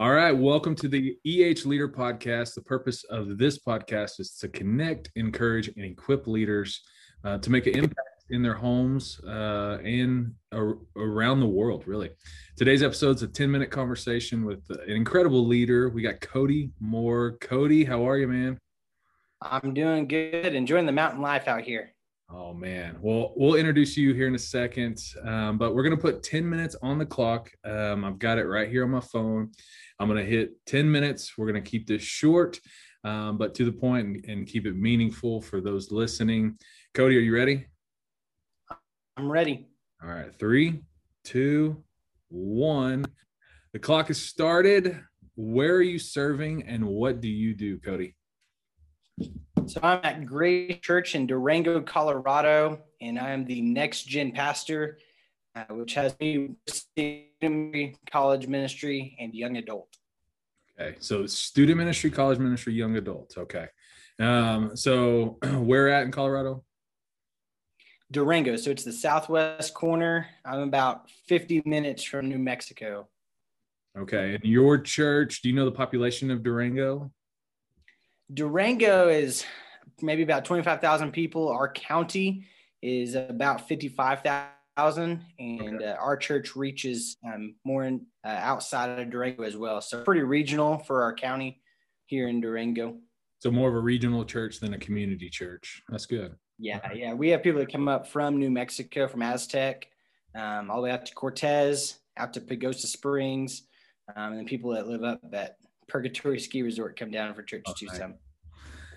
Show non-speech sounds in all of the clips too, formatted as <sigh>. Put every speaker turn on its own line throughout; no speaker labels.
All right, welcome to the EH Leader Podcast. The purpose of this podcast is to connect, encourage, and equip leaders uh, to make an impact in their homes uh, and ar- around the world, really. Today's episode is a 10 minute conversation with an incredible leader. We got Cody Moore. Cody, how are you, man?
I'm doing good, enjoying the mountain life out here.
Oh man. Well, we'll introduce you here in a second, um, but we're gonna put 10 minutes on the clock. Um, I've got it right here on my phone. I'm gonna hit 10 minutes. We're gonna keep this short, um, but to the point and, and keep it meaningful for those listening. Cody, are you ready?
I'm ready.
All right, three, two, one. The clock has started. Where are you serving and what do you do, Cody?
So I'm at Grace Church in Durango, Colorado, and I am the next gen pastor, uh, which has me student college ministry and young adult.
Okay, so student ministry, college ministry, young adult. Okay, um, so <clears throat> where at in Colorado?
Durango. So it's the southwest corner. I'm about 50 minutes from New Mexico.
Okay, and your church? Do you know the population of Durango?
Durango is maybe about 25,000 people. Our county is about 55,000, and okay. uh, our church reaches um, more in, uh, outside of Durango as well. So pretty regional for our county here in Durango.
So more of a regional church than a community church. That's good.
Yeah, yeah. We have people that come up from New Mexico, from Aztec, um, all the way out to Cortez, out to Pagosa Springs, um, and then people that live up at Purgatory Ski Resort come down for church too. Some.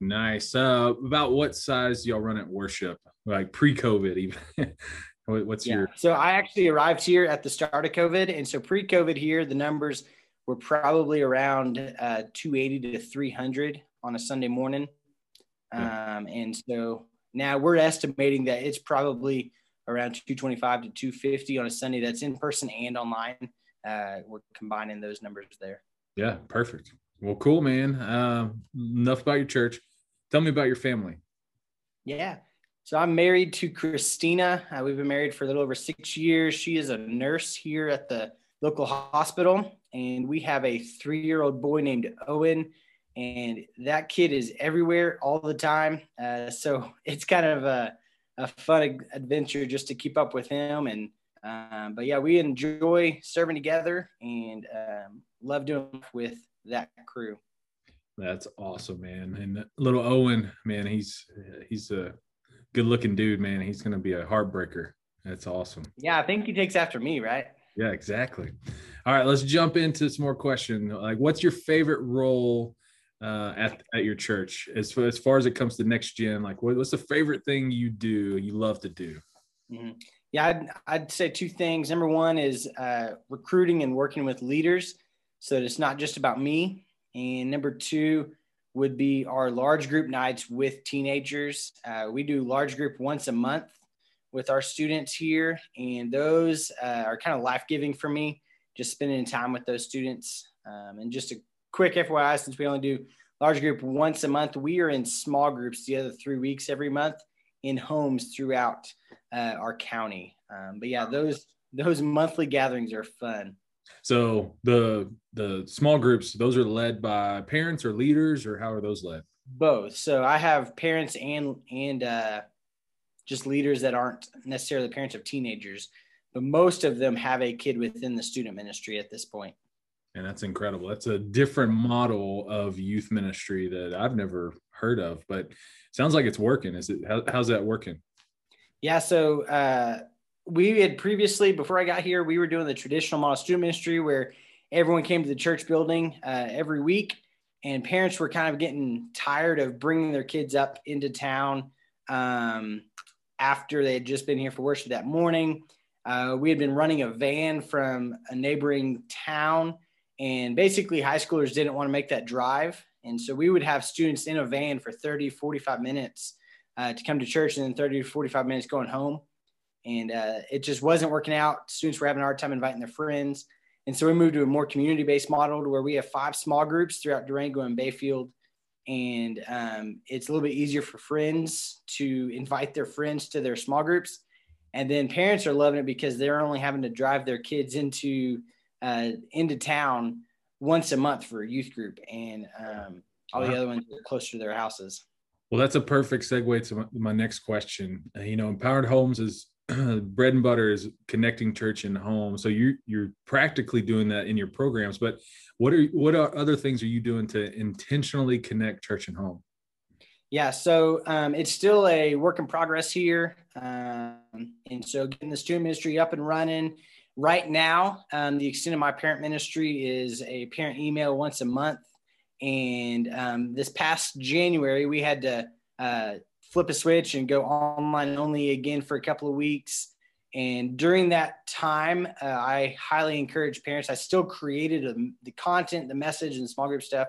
Nice. Uh, about what size y'all run at worship? Like pre-COVID, even. <laughs> What's yeah. your?
So I actually arrived here at the start of COVID, and so pre-COVID here, the numbers were probably around uh, 280 to 300 on a Sunday morning, yeah. um, and so now we're estimating that it's probably around 225 to 250 on a Sunday. That's in person and online. Uh, we're combining those numbers there.
Yeah, perfect. Well, cool, man. Uh, enough about your church. Tell me about your family.
Yeah. So I'm married to Christina. Uh, we've been married for a little over six years. She is a nurse here at the local hospital, and we have a three-year-old boy named Owen, and that kid is everywhere all the time. Uh, so <laughs> it's kind of a, a fun adventure just to keep up with him. And um, but yeah, we enjoy serving together and um, love doing with that crew.
That's awesome, man. And little Owen, man, he's he's a good looking dude, man. He's gonna be a heartbreaker. That's awesome.
Yeah, I think he takes after me, right?
Yeah, exactly. All right, let's jump into some more question. Like, what's your favorite role uh, at at your church as far, as far as it comes to next gen? Like, what, what's the favorite thing you do? You love to do?
Mm-hmm. Yeah, I'd, I'd say two things. Number one is uh, recruiting and working with leaders, so that it's not just about me. And number two would be our large group nights with teenagers. Uh, we do large group once a month with our students here, and those uh, are kind of life giving for me, just spending time with those students. Um, and just a quick FYI, since we only do large group once a month, we are in small groups the other three weeks every month in homes throughout uh, our county. Um, but yeah, those those monthly gatherings are fun.
So the the small groups, those are led by parents or leaders, or how are those led?
Both. So I have parents and and uh, just leaders that aren't necessarily parents of teenagers, but most of them have a kid within the student ministry at this point.
And that's incredible. That's a different model of youth ministry that I've never heard of, but sounds like it's working. Is it? How, how's that working?
Yeah. So uh, we had previously, before I got here, we were doing the traditional model student ministry where everyone came to the church building uh, every week, and parents were kind of getting tired of bringing their kids up into town um, after they had just been here for worship that morning. Uh, we had been running a van from a neighboring town, and basically, high schoolers didn't want to make that drive. And so we would have students in a van for 30, 45 minutes uh, to come to church and then 30 to 45 minutes going home. And uh, it just wasn't working out. Students were having a hard time inviting their friends, and so we moved to a more community-based model to where we have five small groups throughout Durango and Bayfield, and um, it's a little bit easier for friends to invite their friends to their small groups, and then parents are loving it because they're only having to drive their kids into uh, into town once a month for a youth group, and um, all wow. the other ones are closer to their houses.
Well, that's a perfect segue to my, my next question. Uh, you know, Empowered Homes is <clears throat> bread and butter is connecting church and home. So you you're practically doing that in your programs. But what are what are other things are you doing to intentionally connect church and home?
Yeah, so um, it's still a work in progress here, um, and so getting the student ministry up and running. Right now, um, the extent of my parent ministry is a parent email once a month, and um, this past January we had to uh, flip a switch and go online only again for a couple of weeks. And during that time, uh, I highly encourage parents. I still created a, the content, the message, and the small group stuff,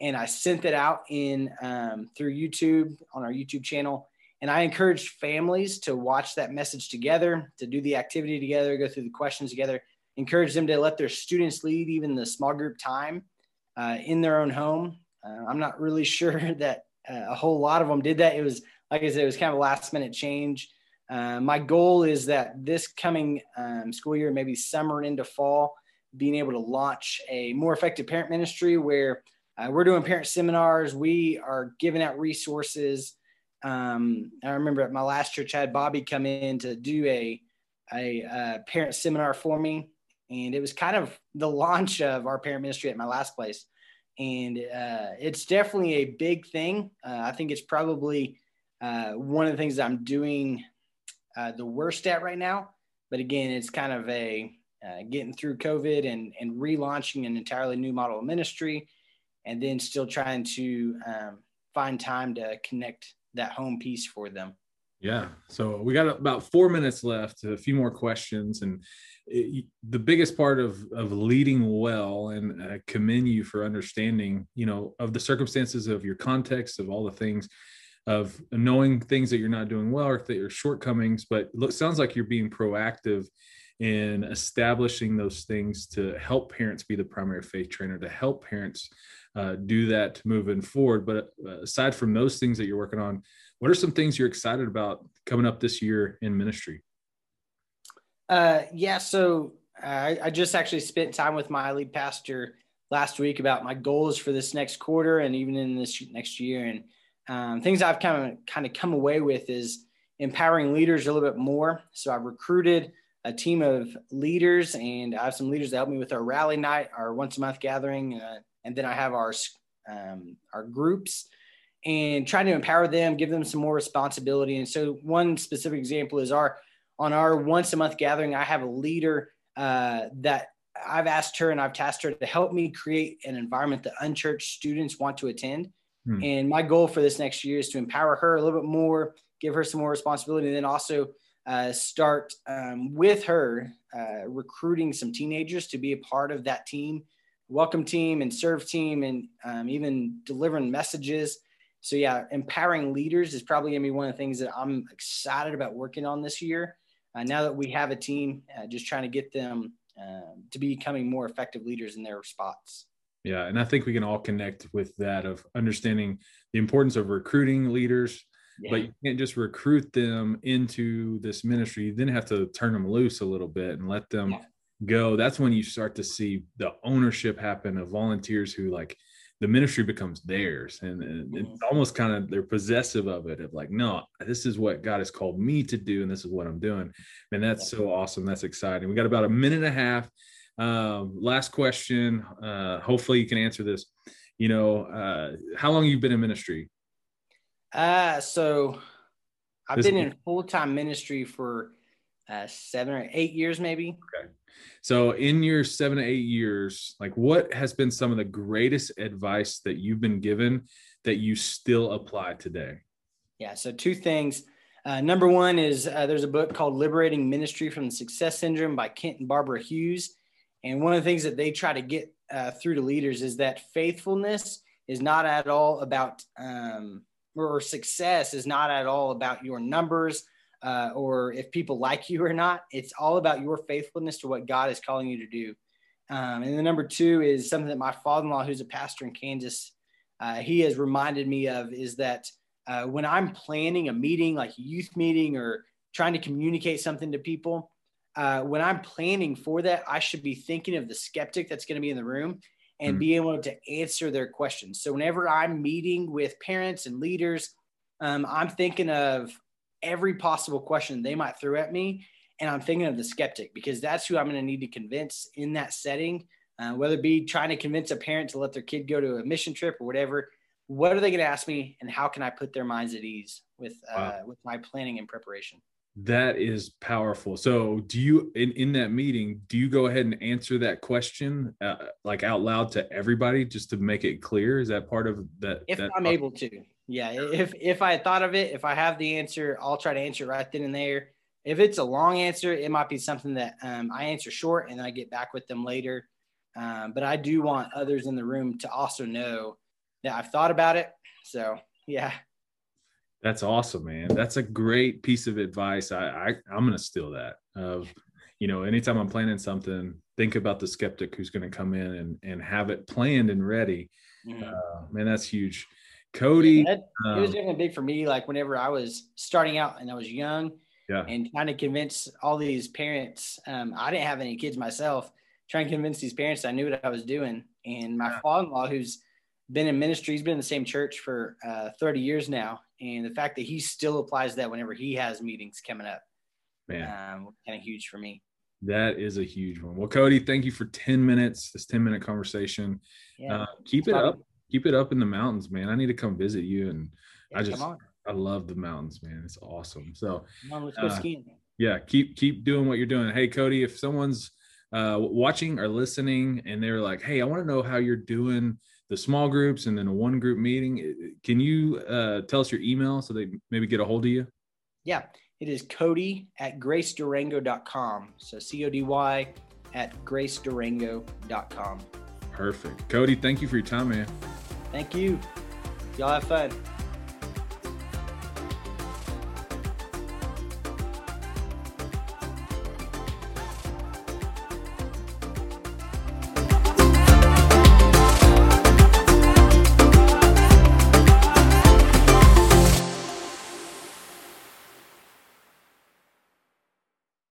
and I sent it out in um, through YouTube on our YouTube channel. And I encourage families to watch that message together, to do the activity together, go through the questions together. Encourage them to let their students lead even the small group time uh, in their own home. Uh, I'm not really <laughs> sure that uh, a whole lot of them did that. It was like I said, it was kind of a last minute change. Uh, my goal is that this coming um, school year, maybe summer into fall, being able to launch a more effective parent ministry where uh, we're doing parent seminars. We are giving out resources. Um, I remember at my last church, I had Bobby come in to do a, a, uh, parent seminar for me. And it was kind of the launch of our parent ministry at my last place. And uh, it's definitely a big thing. Uh, I think it's probably uh, one of the things I'm doing uh, the worst at right now. But again, it's kind of a getting through COVID and, and relaunching an entirely new model of ministry, and then still trying to um, find time to connect that home piece for them.
Yeah. So we got about four minutes left, a few more questions. And it, the biggest part of, of leading well, and I commend you for understanding, you know, of the circumstances of your context, of all the things of knowing things that you're not doing well or that your shortcomings, but it sounds like you're being proactive in establishing those things to help parents be the primary faith trainer, to help parents uh, do that moving forward. But uh, aside from those things that you're working on, what are some things you're excited about coming up this year in ministry?
Uh, yeah, so I, I just actually spent time with my lead pastor last week about my goals for this next quarter and even in this next year. And um, things I've kind of kind of come away with is empowering leaders a little bit more. So I've recruited a team of leaders, and I have some leaders that help me with our rally night, our once a month gathering, uh, and then I have our um, our groups and trying to empower them, give them some more responsibility. And so one specific example is our on our once a month gathering, I have a leader uh, that I've asked her and I've tasked her to help me create an environment that unchurched students want to attend. Hmm. And my goal for this next year is to empower her a little bit more, give her some more responsibility, and then also uh, start um, with her uh, recruiting some teenagers to be a part of that team, welcome team, and serve team, and um, even delivering messages. So, yeah, empowering leaders is probably going to be one of the things that I'm excited about working on this year. Uh, now that we have a team, uh, just trying to get them um, to becoming more effective leaders in their spots.
Yeah, and I think we can all connect with that of understanding the importance of recruiting leaders, yeah. but you can't just recruit them into this ministry. You then have to turn them loose a little bit and let them yeah. go. That's when you start to see the ownership happen of volunteers who like the ministry becomes theirs and, and mm-hmm. it's almost kind of they're possessive of it of like no this is what god has called me to do and this is what i'm doing and that's so awesome that's exciting we got about a minute and a half um, last question. Uh, hopefully, you can answer this. You know, uh, how long you've been in ministry?
Uh, so I've this been in full time ministry for uh, seven or eight years, maybe.
Okay. So, in your seven to eight years, like what has been some of the greatest advice that you've been given that you still apply today?
Yeah. So, two things. Uh, number one is uh, there's a book called Liberating Ministry from the Success Syndrome by Kent and Barbara Hughes. And one of the things that they try to get uh, through to leaders is that faithfulness is not at all about, um, or success is not at all about your numbers uh, or if people like you or not. It's all about your faithfulness to what God is calling you to do. Um, and the number two is something that my father-in-law, who's a pastor in Kansas, uh, he has reminded me of is that uh, when I'm planning a meeting, like a youth meeting, or trying to communicate something to people, uh, when I'm planning for that, I should be thinking of the skeptic that's going to be in the room and mm-hmm. be able to answer their questions. So whenever I'm meeting with parents and leaders, um, I'm thinking of every possible question they might throw at me. And I'm thinking of the skeptic because that's who I'm going to need to convince in that setting, uh, whether it be trying to convince a parent to let their kid go to a mission trip or whatever. What are they going to ask me, and how can I put their minds at ease with uh, wow. with my planning and preparation?
That is powerful. So, do you in in that meeting, do you go ahead and answer that question uh, like out loud to everybody just to make it clear? Is that part of that?
If
that
I'm able to, yeah. If if I thought of it, if I have the answer, I'll try to answer right then and there. If it's a long answer, it might be something that um, I answer short and I get back with them later. Um, but I do want others in the room to also know that I've thought about it. So, yeah.
That's awesome, man. That's a great piece of advice. I, I I'm gonna steal that. Of you know, anytime I'm planning something, think about the skeptic who's going to come in and and have it planned and ready. Mm-hmm. Uh, man, that's huge. Cody, yeah,
that, um, it was um, definitely big for me. Like whenever I was starting out and I was young,
yeah,
and trying to convince all these parents. Um, I didn't have any kids myself. Trying to convince these parents I knew what I was doing, and my yeah. father-in-law, who's been in ministry, he's been in the same church for uh, 30 years now, and the fact that he still applies that whenever he has meetings coming up,
man,
um, kind of huge for me.
That is a huge one. Well, Cody, thank you for 10 minutes, this 10 minute conversation. Yeah. Uh, keep it up. Keep it up in the mountains, man. I need to come visit you. And yeah, I just, I love the mountains, man. It's awesome. So,
on, uh, skiing.
Yeah. Keep, keep doing what you're doing. Hey, Cody, if someone's uh, watching or listening and they're like, Hey, I want to know how you're doing the small groups and then a one group meeting. Can you uh, tell us your email so they maybe get a hold of you?
Yeah, it is Cody at gracedurango.com. So C O D Y at gracedurango.com.
Perfect. Cody, thank you for your time, man.
Thank you. Y'all have fun.